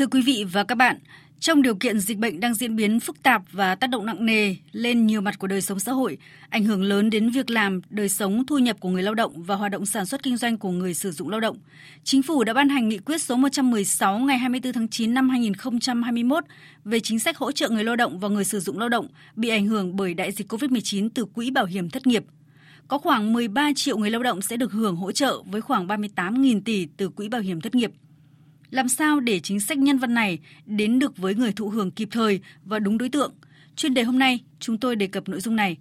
Thưa quý vị và các bạn, trong điều kiện dịch bệnh đang diễn biến phức tạp và tác động nặng nề lên nhiều mặt của đời sống xã hội, ảnh hưởng lớn đến việc làm, đời sống, thu nhập của người lao động và hoạt động sản xuất kinh doanh của người sử dụng lao động, Chính phủ đã ban hành nghị quyết số 116 ngày 24 tháng 9 năm 2021 về chính sách hỗ trợ người lao động và người sử dụng lao động bị ảnh hưởng bởi đại dịch COVID-19 từ quỹ bảo hiểm thất nghiệp. Có khoảng 13 triệu người lao động sẽ được hưởng hỗ trợ với khoảng 38.000 tỷ từ quỹ bảo hiểm thất nghiệp. Làm sao để chính sách nhân văn này đến được với người thụ hưởng kịp thời và đúng đối tượng? Chuyên đề hôm nay, chúng tôi đề cập nội dung này.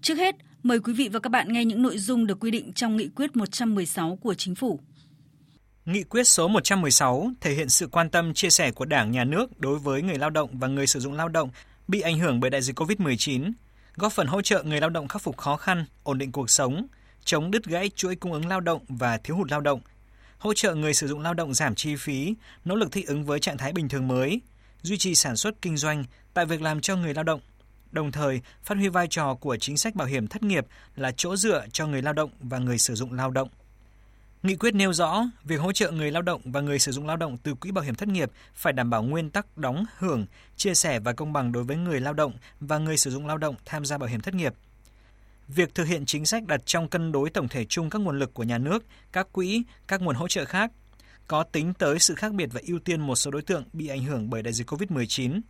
Trước hết, mời quý vị và các bạn nghe những nội dung được quy định trong Nghị quyết 116 của Chính phủ. Nghị quyết số 116 thể hiện sự quan tâm chia sẻ của Đảng, Nhà nước đối với người lao động và người sử dụng lao động bị ảnh hưởng bởi đại dịch COVID-19, góp phần hỗ trợ người lao động khắc phục khó khăn, ổn định cuộc sống, chống đứt gãy chuỗi cung ứng lao động và thiếu hụt lao động, hỗ trợ người sử dụng lao động giảm chi phí, nỗ lực thích ứng với trạng thái bình thường mới, duy trì sản xuất kinh doanh, tạo việc làm cho người lao động, đồng thời phát huy vai trò của chính sách bảo hiểm thất nghiệp là chỗ dựa cho người lao động và người sử dụng lao động. Nghị quyết nêu rõ, việc hỗ trợ người lao động và người sử dụng lao động từ quỹ bảo hiểm thất nghiệp phải đảm bảo nguyên tắc đóng hưởng, chia sẻ và công bằng đối với người lao động và người sử dụng lao động tham gia bảo hiểm thất nghiệp – Việc thực hiện chính sách đặt trong cân đối tổng thể chung các nguồn lực của nhà nước, các quỹ, các nguồn hỗ trợ khác có tính tới sự khác biệt và ưu tiên một số đối tượng bị ảnh hưởng bởi đại dịch COVID-19.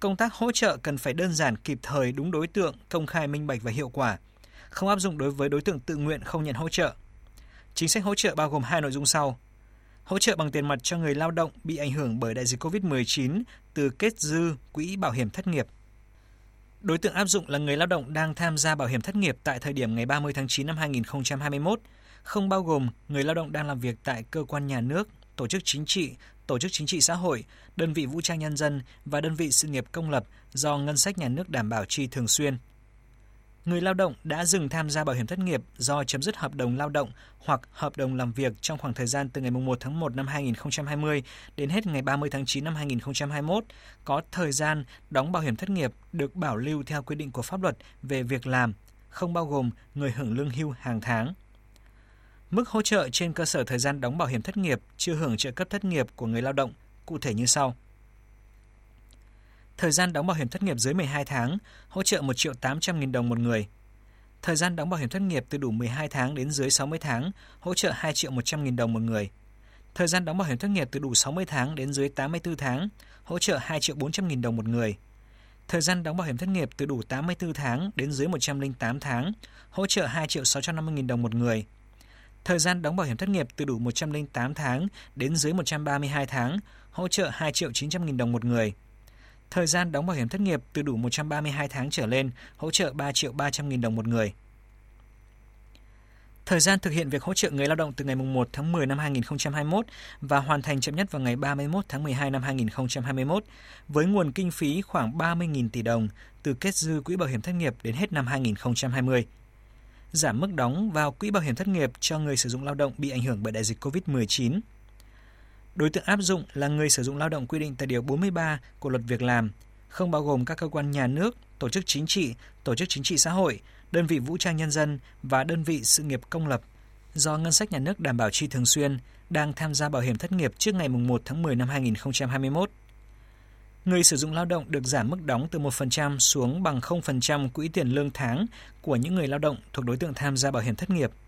Công tác hỗ trợ cần phải đơn giản, kịp thời, đúng đối tượng, công khai, minh bạch và hiệu quả, không áp dụng đối với đối tượng tự nguyện không nhận hỗ trợ. Chính sách hỗ trợ bao gồm hai nội dung sau. Hỗ trợ bằng tiền mặt cho người lao động bị ảnh hưởng bởi đại dịch COVID-19 từ kết dư quỹ bảo hiểm thất nghiệp Đối tượng áp dụng là người lao động đang tham gia bảo hiểm thất nghiệp tại thời điểm ngày 30 tháng 9 năm 2021, không bao gồm người lao động đang làm việc tại cơ quan nhà nước, tổ chức chính trị, tổ chức chính trị xã hội, đơn vị vũ trang nhân dân và đơn vị sự nghiệp công lập do ngân sách nhà nước đảm bảo chi thường xuyên người lao động đã dừng tham gia bảo hiểm thất nghiệp do chấm dứt hợp đồng lao động hoặc hợp đồng làm việc trong khoảng thời gian từ ngày 1 tháng 1 năm 2020 đến hết ngày 30 tháng 9 năm 2021 có thời gian đóng bảo hiểm thất nghiệp được bảo lưu theo quy định của pháp luật về việc làm, không bao gồm người hưởng lương hưu hàng tháng. Mức hỗ trợ trên cơ sở thời gian đóng bảo hiểm thất nghiệp chưa hưởng trợ cấp thất nghiệp của người lao động cụ thể như sau Thời gian đóng bảo hiểm thất nghiệp dưới 12 tháng, hỗ trợ 1 triệu 800 nghìn đồng một người. Thời gian đóng bảo hiểm thất nghiệp từ đủ 12 tháng đến dưới 60 tháng, hỗ trợ 2 triệu 100 nghìn đồng một người. Thời gian đóng bảo hiểm thất nghiệp từ đủ 60 tháng đến dưới 84 tháng, hỗ trợ 2 triệu 400 nghìn đồng một người. Thời gian đóng bảo hiểm thất nghiệp từ đủ 84 tháng đến dưới 108 tháng, hỗ trợ 2 triệu 650 nghìn đồng một người. Thời gian đóng bảo hiểm thất nghiệp từ đủ 108 tháng đến dưới 132 tháng, hỗ trợ 2 triệu 900 nghìn đồng một người. Thời gian đóng bảo hiểm thất nghiệp từ đủ 132 tháng trở lên, hỗ trợ 3 triệu 300 nghìn đồng một người. Thời gian thực hiện việc hỗ trợ người lao động từ ngày 1 tháng 10 năm 2021 và hoàn thành chậm nhất vào ngày 31 tháng 12 năm 2021 với nguồn kinh phí khoảng 30.000 tỷ đồng từ kết dư quỹ bảo hiểm thất nghiệp đến hết năm 2020. Giảm mức đóng vào quỹ bảo hiểm thất nghiệp cho người sử dụng lao động bị ảnh hưởng bởi đại dịch COVID-19 Đối tượng áp dụng là người sử dụng lao động quy định tại Điều 43 của Luật Việc làm, không bao gồm các cơ quan nhà nước, tổ chức chính trị, tổ chức chính trị xã hội, đơn vị vũ trang nhân dân và đơn vị sự nghiệp công lập do ngân sách nhà nước đảm bảo chi thường xuyên đang tham gia bảo hiểm thất nghiệp trước ngày 1 tháng 10 năm 2021. Người sử dụng lao động được giảm mức đóng từ 1% xuống bằng 0% quỹ tiền lương tháng của những người lao động thuộc đối tượng tham gia bảo hiểm thất nghiệp –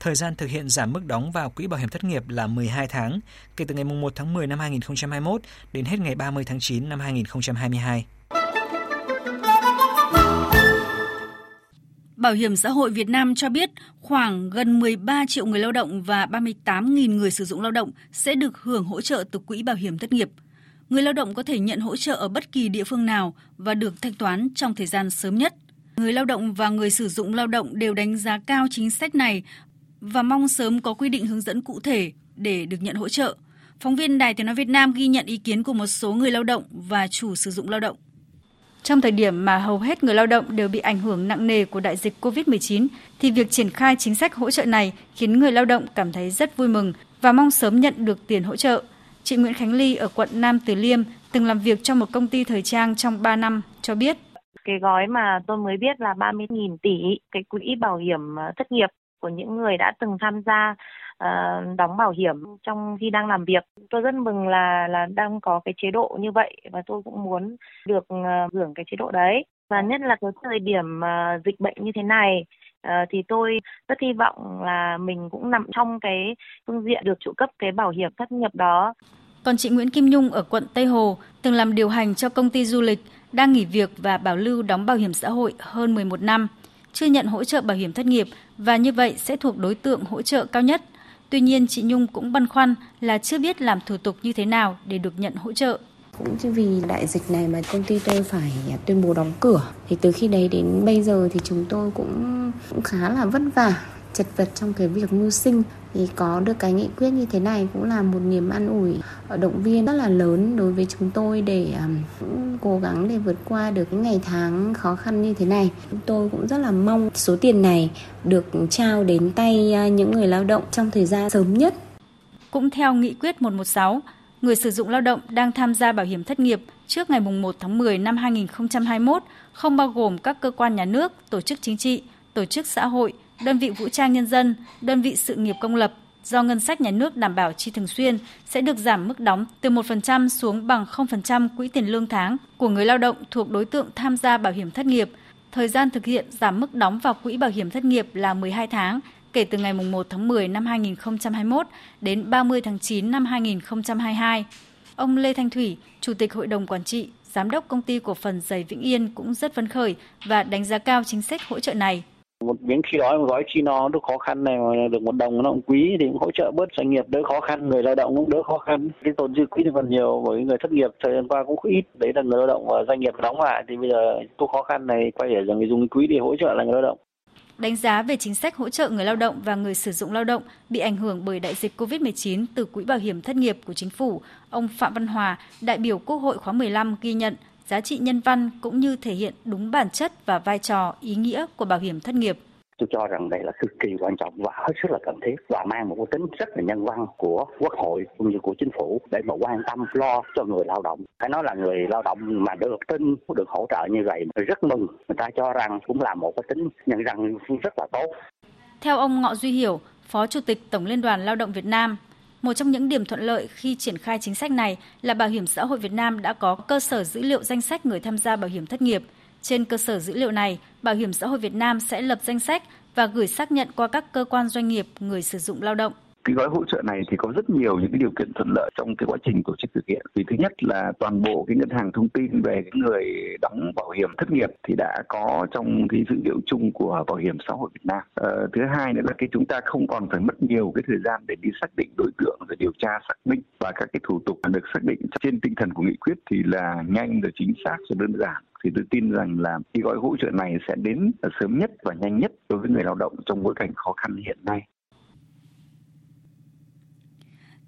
Thời gian thực hiện giảm mức đóng vào quỹ bảo hiểm thất nghiệp là 12 tháng, kể từ ngày 1 tháng 10 năm 2021 đến hết ngày 30 tháng 9 năm 2022. Bảo hiểm xã hội Việt Nam cho biết khoảng gần 13 triệu người lao động và 38.000 người sử dụng lao động sẽ được hưởng hỗ trợ từ quỹ bảo hiểm thất nghiệp. Người lao động có thể nhận hỗ trợ ở bất kỳ địa phương nào và được thanh toán trong thời gian sớm nhất. Người lao động và người sử dụng lao động đều đánh giá cao chính sách này và mong sớm có quy định hướng dẫn cụ thể để được nhận hỗ trợ. Phóng viên Đài Tiếng Nói Việt Nam ghi nhận ý kiến của một số người lao động và chủ sử dụng lao động. Trong thời điểm mà hầu hết người lao động đều bị ảnh hưởng nặng nề của đại dịch COVID-19, thì việc triển khai chính sách hỗ trợ này khiến người lao động cảm thấy rất vui mừng và mong sớm nhận được tiền hỗ trợ. Chị Nguyễn Khánh Ly ở quận Nam Từ Liêm từng làm việc trong một công ty thời trang trong 3 năm cho biết. Cái gói mà tôi mới biết là 30.000 tỷ, cái quỹ bảo hiểm thất nghiệp của những người đã từng tham gia uh, đóng bảo hiểm trong khi đang làm việc. Tôi rất mừng là là đang có cái chế độ như vậy và tôi cũng muốn được uh, hưởng cái chế độ đấy. Và nhất là cái thời điểm uh, dịch bệnh như thế này uh, thì tôi rất hy vọng là mình cũng nằm trong cái phương diện được trụ cấp cái bảo hiểm thất nghiệp đó. Còn chị Nguyễn Kim Nhung ở quận Tây Hồ từng làm điều hành cho công ty du lịch, đang nghỉ việc và bảo lưu đóng bảo hiểm xã hội hơn 11 năm, chưa nhận hỗ trợ bảo hiểm thất nghiệp và như vậy sẽ thuộc đối tượng hỗ trợ cao nhất. Tuy nhiên, chị Nhung cũng băn khoăn là chưa biết làm thủ tục như thế nào để được nhận hỗ trợ. Cũng vì đại dịch này mà công ty tôi phải tuyên bố đóng cửa. Thì từ khi đấy đến bây giờ thì chúng tôi cũng, cũng khá là vất vả chật vật trong cái việc mưu sinh thì có được cái nghị quyết như thế này cũng là một niềm an ủi ờ, động viên rất là lớn đối với chúng tôi để um, cố gắng để vượt qua được cái ngày tháng khó khăn như thế này. Chúng tôi cũng rất là mong số tiền này được trao đến tay ờ, những người lao động trong thời gian sớm nhất. Cũng theo nghị quyết 116 người sử dụng lao động đang tham gia bảo hiểm thất nghiệp trước ngày 1 tháng 10 năm 2021 không bao gồm các cơ quan nhà nước, tổ chức chính trị, tổ chức xã hội, đơn vị vũ trang nhân dân, đơn vị sự nghiệp công lập do ngân sách nhà nước đảm bảo chi thường xuyên sẽ được giảm mức đóng từ 1% xuống bằng 0% quỹ tiền lương tháng của người lao động thuộc đối tượng tham gia bảo hiểm thất nghiệp. Thời gian thực hiện giảm mức đóng vào quỹ bảo hiểm thất nghiệp là 12 tháng kể từ ngày 1 tháng 10 năm 2021 đến 30 tháng 9 năm 2022. Ông Lê Thanh Thủy, Chủ tịch Hội đồng Quản trị, Giám đốc Công ty Cổ phần Giày Vĩnh Yên cũng rất phấn khởi và đánh giá cao chính sách hỗ trợ này một miếng khi đói một gói chi no lúc khó khăn này mà được một đồng nó cũng quý thì cũng hỗ trợ bớt doanh nghiệp đỡ khó khăn người lao động cũng đỡ khó khăn. Cái tồn dư quỹ thì còn nhiều bởi người thất nghiệp thời gian qua cũng ít đấy là người lao động và doanh nghiệp đóng lại thì bây giờ lúc khó khăn này quay trở rằng dùng quỹ để hỗ trợ là người lao động. Đánh giá về chính sách hỗ trợ người lao động và người sử dụng lao động bị ảnh hưởng bởi đại dịch COVID-19 từ Quỹ Bảo hiểm Thất nghiệp của Chính phủ, ông Phạm Văn Hòa, đại biểu Quốc hội khóa 15 ghi nhận giá trị nhân văn cũng như thể hiện đúng bản chất và vai trò ý nghĩa của bảo hiểm thất nghiệp. Tôi cho rằng đây là cực kỳ quan trọng và hết sức là cần thiết và mang một cái tính rất là nhân văn của quốc hội cũng như của chính phủ để mà quan tâm lo cho người lao động. Phải nói là người lao động mà được tin, được hỗ trợ như vậy rất mừng. Người ta cho rằng cũng là một cái tính nhân văn rất là tốt. Theo ông Ngọ Duy Hiểu, Phó Chủ tịch Tổng Liên đoàn Lao động Việt Nam, một trong những điểm thuận lợi khi triển khai chính sách này là Bảo hiểm xã hội Việt Nam đã có cơ sở dữ liệu danh sách người tham gia bảo hiểm thất nghiệp. Trên cơ sở dữ liệu này, Bảo hiểm xã hội Việt Nam sẽ lập danh sách và gửi xác nhận qua các cơ quan doanh nghiệp người sử dụng lao động cái gói hỗ trợ này thì có rất nhiều những cái điều kiện thuận lợi trong cái quá trình tổ chức thực hiện. Vì thứ nhất là toàn bộ cái ngân hàng thông tin về cái người đóng bảo hiểm thất nghiệp thì đã có trong cái dữ liệu chung của bảo hiểm xã hội Việt Nam. Ờ, thứ hai nữa là cái chúng ta không còn phải mất nhiều cái thời gian để đi xác định đối tượng rồi điều tra xác minh và các cái thủ tục được xác định trên tinh thần của nghị quyết thì là nhanh rồi chính xác rồi đơn giản thì tôi tin rằng là cái gói hỗ trợ này sẽ đến sớm nhất và nhanh nhất đối với người lao động trong bối cảnh khó khăn hiện nay.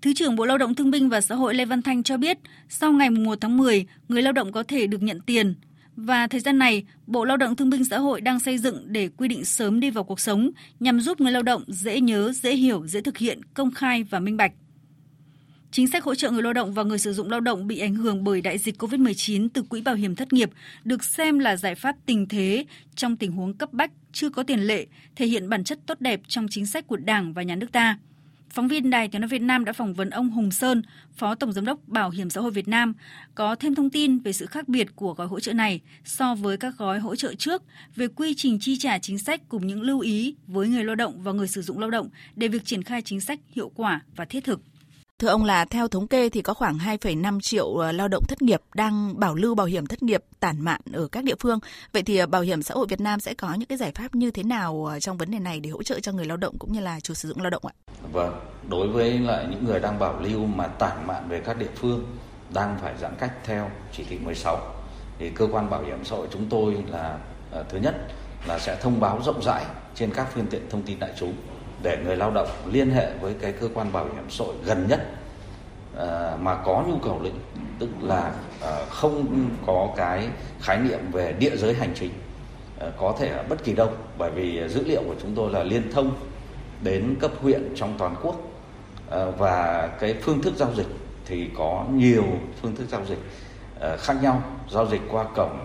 Thứ trưởng Bộ Lao động Thương binh và Xã hội Lê Văn Thanh cho biết, sau ngày 1 tháng 10, người lao động có thể được nhận tiền. Và thời gian này, Bộ Lao động Thương binh Xã hội đang xây dựng để quy định sớm đi vào cuộc sống nhằm giúp người lao động dễ nhớ, dễ hiểu, dễ thực hiện, công khai và minh bạch. Chính sách hỗ trợ người lao động và người sử dụng lao động bị ảnh hưởng bởi đại dịch COVID-19 từ quỹ bảo hiểm thất nghiệp được xem là giải pháp tình thế trong tình huống cấp bách chưa có tiền lệ, thể hiện bản chất tốt đẹp trong chính sách của Đảng và nhà nước ta. Phóng viên Đài Tiếng nói Việt Nam đã phỏng vấn ông Hùng Sơn, Phó Tổng giám đốc Bảo hiểm xã hội Việt Nam, có thêm thông tin về sự khác biệt của gói hỗ trợ này so với các gói hỗ trợ trước về quy trình chi trả chính sách cùng những lưu ý với người lao động và người sử dụng lao động để việc triển khai chính sách hiệu quả và thiết thực. Thưa ông là theo thống kê thì có khoảng 2,5 triệu ờ, lao động thất nghiệp đang bảo lưu bảo hiểm thất nghiệp tản mạn ở các địa phương. Vậy thì ờ, Bảo hiểm xã hội Việt Nam sẽ có những cái giải pháp như thế nào ờ, trong vấn đề này để hỗ trợ cho người lao động cũng như là chủ sử dụng lao động ạ? Vâng, đối với lại những người đang bảo lưu mà tản mạn về các địa phương đang phải giãn cách theo chỉ thị 16 thì cơ quan bảo hiểm xã hội chúng tôi là thứ nhất là sẽ thông báo rộng rãi trên các phương tiện thông tin đại chúng để người lao động liên hệ với cái cơ quan bảo hiểm xã hội gần nhất ờ, mà có nhu cầu lĩnh, tức là ờ, không có cái khái niệm về địa giới hành chính ờ, có thể ở bất kỳ đâu. Bởi vì dữ liệu của chúng tôi là liên thông đến cấp huyện trong toàn quốc và cái phương thức giao dịch thì có nhiều phương thức giao dịch khác nhau. Giao dịch qua cổng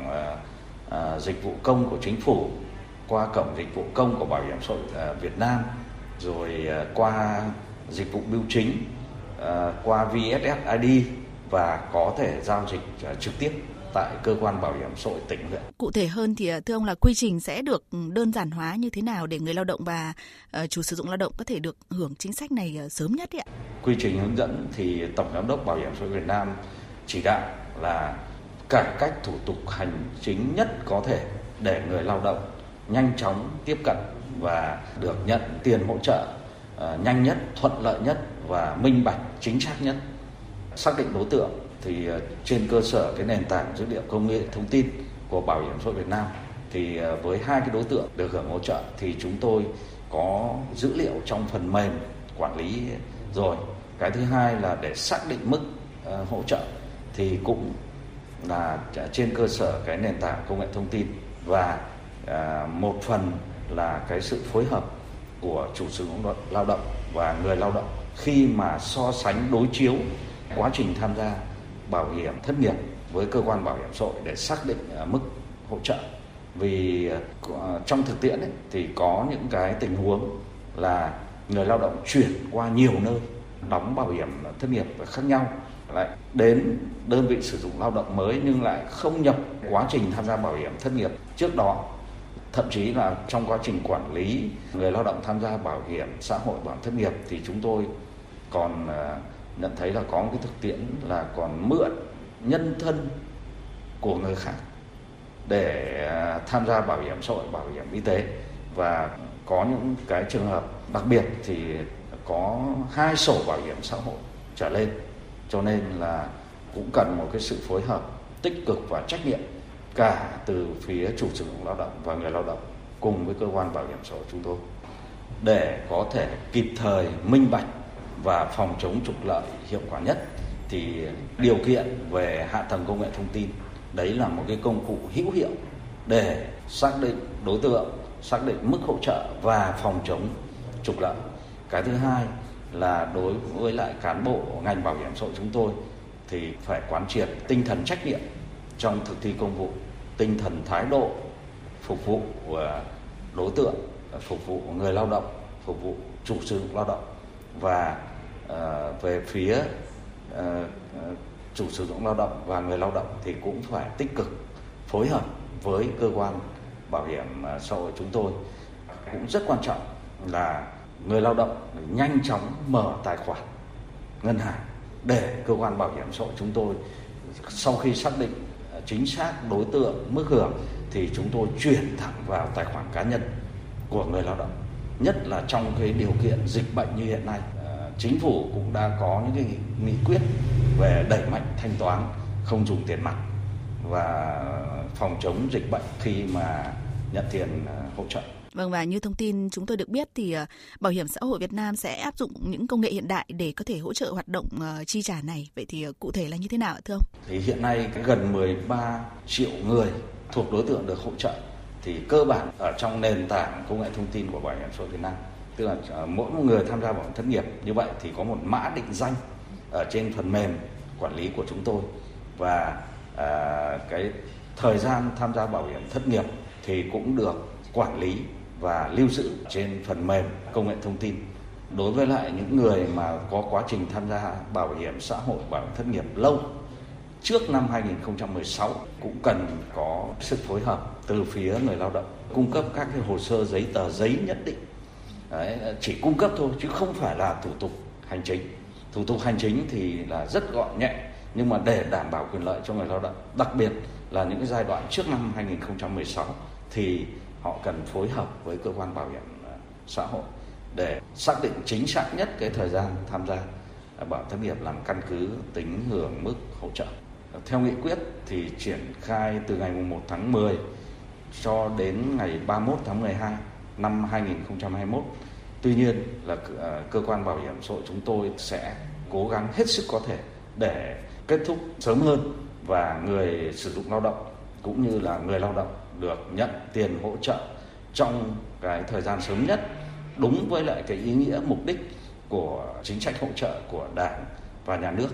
dịch vụ công của chính phủ, qua cổng dịch vụ công của bảo hiểm xã hội Việt Nam rồi à, qua dịch vụ bưu chính à, qua VSSID và có thể giao dịch à, trực tiếp tại cơ quan bảo hiểm xã hội tỉnh huyện. Cụ thể hơn thì thưa ông là quy trình sẽ được đơn giản hóa như thế nào để người lao động và chủ sử dụng lao động có thể được hưởng chính sách này sớm nhất ạ? Quy trình hướng dẫn thì Tổng giám đốc Bảo hiểm xã hội Việt Nam chỉ đạo là cải cách thủ tục hành chính nhất có thể để người lao động nhanh chóng tiếp cận và được nhận tiền hỗ trợ à, nhanh nhất, thuận lợi nhất và minh bạch, chính xác nhất. Xác định đối tượng thì à, trên cơ sở cái nền tảng dữ liệu công nghệ thông tin của Bảo hiểm xã hội Việt Nam thì à, với hai cái đối tượng được hưởng hỗ trợ thì chúng tôi có dữ liệu trong phần mềm quản lý rồi. Cái thứ hai là để xác định mức hỗ trợ thì cũng là trên cơ sở cái nền tảng công nghệ thông tin và một phần là cái sự phối hợp của chủ sử dụng lao động và người lao động. Khi mà so sánh đối chiếu quá trình tham gia bảo hiểm thất nghiệp với cơ quan bảo hiểm xã hội để xác định à, mức hỗ trợ vì à, à, trong thực tiễn ấy, thì có những cái tình huống là người lao động chuyển qua nhiều nơi đóng bảo hiểm thất nghiệp khác nhau lại đến đơn vị sử dụng lao động mới nhưng lại không nhập quá trình tham gia bảo hiểm thất nghiệp. Trước đó thậm chí là trong quá trình quản lý người lao động tham gia bảo hiểm xã hội, bảo hiểm thất nghiệp thì chúng tôi còn à, nhận thấy là có một cái thực tiễn là còn mượn nhân thân của người khác để à, tham gia bảo hiểm xã hội, bảo hiểm y tế. Và có những cái trường hợp đặc biệt thì có hai sổ bảo hiểm xã hội trở lên. Cho nên là cũng cần một cái sự phối hợp tích cực và trách nhiệm cả từ phía chủ sử dụng lao động và người lao động cùng với cơ quan bảo hiểm xã hội chúng tôi, để có thể kịp thời, minh bạch và phòng chống trục lợi hiệu quả nhất, thì điều kiện về hạ tầng công nghệ thông tin, đấy là một cái công cụ hữu hiệu để xác định đối tượng, xác định mức hỗ trợ và phòng chống trục lợi. Cái thứ hai là đối với lại cán bộ ngành bảo hiểm xã hội chúng tôi thì phải quán triệt tinh thần trách nhiệm trong thực thi công vụ, tinh thần thái độ phục vụ à, đối tượng, à, phục vụ người lao động, phục vụ chủ sử dụng lao động và uh, về phía uh, chủ sử dụng lao động và người lao động thì cũng phải tích cực phối hợp với cơ quan bảo hiểm xã hội chúng tôi. Cũng rất quan trọng là người lao động nhanh chóng mở tài khoản ngân hàng để cơ quan bảo hiểm xã hội chúng tôi sau khi xác định chính xác đối tượng mức hưởng thì chúng tôi chuyển thẳng vào tài khoản cá nhân của người lao động, nhất là trong cái điều kiện dịch bệnh như hiện nay. Ờ, chính phủ cũng đã có những cái nghị quyết về đẩy mạnh thanh toán không dùng tiền mặt và phòng chống dịch bệnh khi mà nhận tiền ờ, hỗ trợ. Vâng và như thông tin chúng tôi được biết thì ờ, Bảo hiểm xã hội Việt Nam sẽ áp dụng những công nghệ hiện đại để có thể hỗ trợ hoạt động ờ, chi trả này. Vậy thì ờ, cụ thể là như thế nào thưa ông? Thì hiện nay cái gần 13 triệu người thuộc đối tượng được hỗ trợ thì cơ bản ở trong nền tảng công nghệ thông tin của Bảo hiểm xã hội Việt Nam. Tức là mỗi người tham gia bảo hiểm thất nghiệp như vậy thì có một mã định danh ở trên phần mềm quản lý của chúng tôi và à, cái thời gian tham gia bảo hiểm thất nghiệp thì cũng được quản lý và lưu giữ trên phần mềm công nghệ thông tin. Đối với lại những người mà có quá trình tham gia bảo hiểm xã hội bảo hiểm thất nghiệp lâu trước năm 2016 cũng cần có sự phối hợp từ phía người lao động cung cấp các cái hồ sơ giấy tờ giấy nhất định. Đấy, chỉ cung cấp thôi chứ không phải là thủ tục hành chính. Thủ tục hành chính thì là rất gọn nhẹ nhưng mà để đảm bảo quyền lợi cho người lao động đặc biệt là những cái giai đoạn trước năm 2016 thì họ cần phối hợp với cơ quan bảo hiểm ờ, xã hội để xác định chính xác nhất cái thời gian tham gia ờ, bảo hiểm thất nghiệp làm căn cứ, tính hưởng mức hỗ trợ. Theo nghị quyết thì triển khai từ ngày 1 tháng 10 cho đến ngày 31 tháng 12 năm 2021. Tuy nhiên là ờ, cơ quan bảo hiểm xã hội chúng tôi sẽ cố gắng hết sức có thể để kết thúc sớm hơn và người sử dụng lao động cũng như là người lao động được nhận tiền hỗ trợ trong cái thời gian sớm nhất đúng với lại cái ý nghĩa mục đích của chính sách hỗ trợ của Đảng và nhà nước.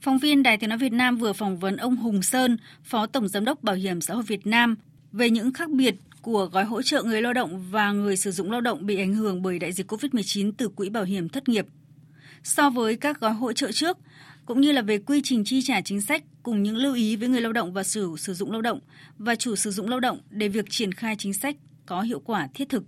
Phóng viên Đài Tiếng nói Việt Nam vừa phỏng vấn ông Hùng Sơn, Phó Tổng giám đốc Bảo hiểm xã hội Việt Nam về những khác biệt của gói hỗ trợ người lao động và người sử dụng lao động bị ảnh hưởng bởi đại dịch COVID-19 từ quỹ bảo hiểm thất nghiệp. so với các gói hỗ trợ trước, cũng như là về quy trình chi trả chính sách cùng những lưu ý với người lao động và chủ sử dụng lao động và chủ sử dụng lao động để việc triển khai chính sách có hiệu quả, thiết thực.